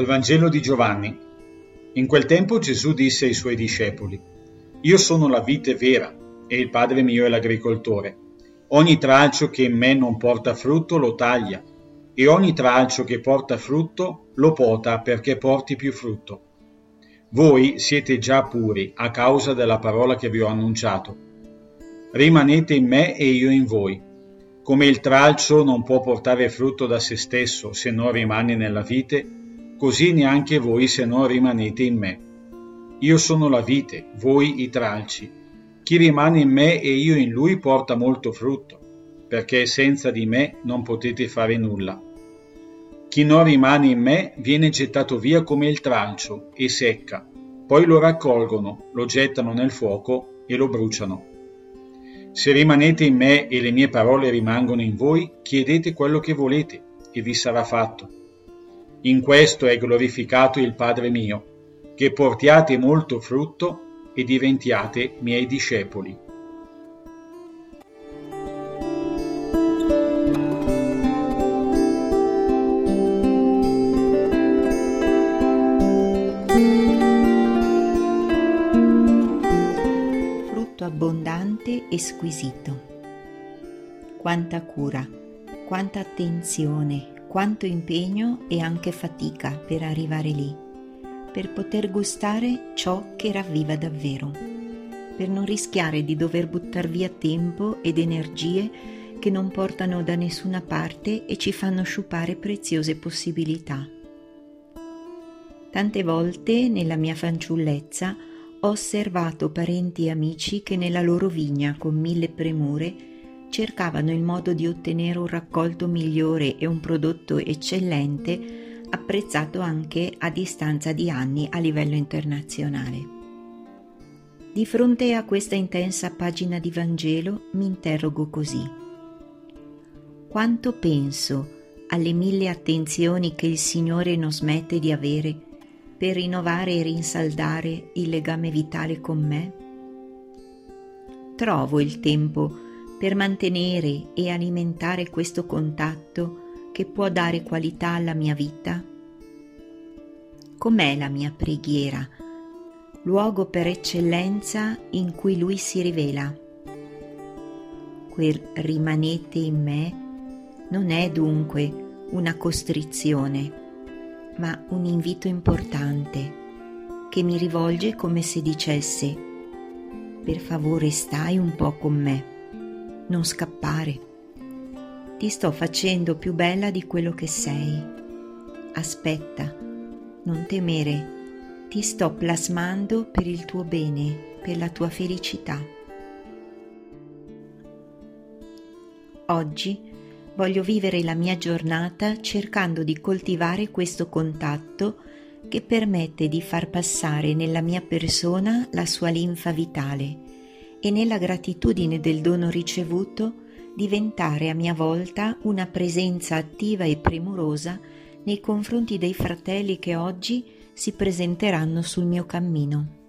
Dal Vangelo di Giovanni. In quel tempo Gesù disse ai suoi discepoli, Io sono la vite vera e il Padre mio è l'agricoltore. Ogni tralcio che in me non porta frutto lo taglia e ogni tralcio che porta frutto lo pota perché porti più frutto. Voi siete già puri a causa della parola che vi ho annunciato. Rimanete in me e io in voi. Come il tralcio non può portare frutto da se stesso se non rimane nella vite, così neanche voi se non rimanete in me. Io sono la vite, voi i tralci. Chi rimane in me e io in lui porta molto frutto, perché senza di me non potete fare nulla. Chi non rimane in me viene gettato via come il tralcio e secca, poi lo raccolgono, lo gettano nel fuoco e lo bruciano. Se rimanete in me e le mie parole rimangono in voi, chiedete quello che volete e vi sarà fatto. In questo è glorificato il Padre mio, che portiate molto frutto e diventiate miei discepoli. abbondante e squisito. Quanta cura, quanta attenzione, quanto impegno e anche fatica per arrivare lì, per poter gustare ciò che ravviva davvero, per non rischiare di dover buttar via tempo ed energie che non portano da nessuna parte e ci fanno sciupare preziose possibilità. Tante volte nella mia fanciullezza ho osservato parenti e amici che nella loro vigna, con mille premure, cercavano il modo di ottenere un raccolto migliore e un prodotto eccellente, apprezzato anche a distanza di anni a livello internazionale. Di fronte a questa intensa pagina di Vangelo mi interrogo così. Quanto penso alle mille attenzioni che il Signore non smette di avere per rinnovare e rinsaldare il legame vitale con me? Trovo il tempo per mantenere e alimentare questo contatto che può dare qualità alla mia vita? Com'è la mia preghiera, luogo per eccellenza in cui Lui si rivela? Quel rimanete in me non è dunque una costrizione, ma un invito importante che mi rivolge come se dicesse per favore stai un po' con me, non scappare. Ti sto facendo più bella di quello che sei. Aspetta, non temere, ti sto plasmando per il tuo bene, per la tua felicità. Oggi Voglio vivere la mia giornata cercando di coltivare questo contatto che permette di far passare nella mia persona la sua linfa vitale e nella gratitudine del dono ricevuto diventare a mia volta una presenza attiva e premurosa nei confronti dei fratelli che oggi si presenteranno sul mio cammino.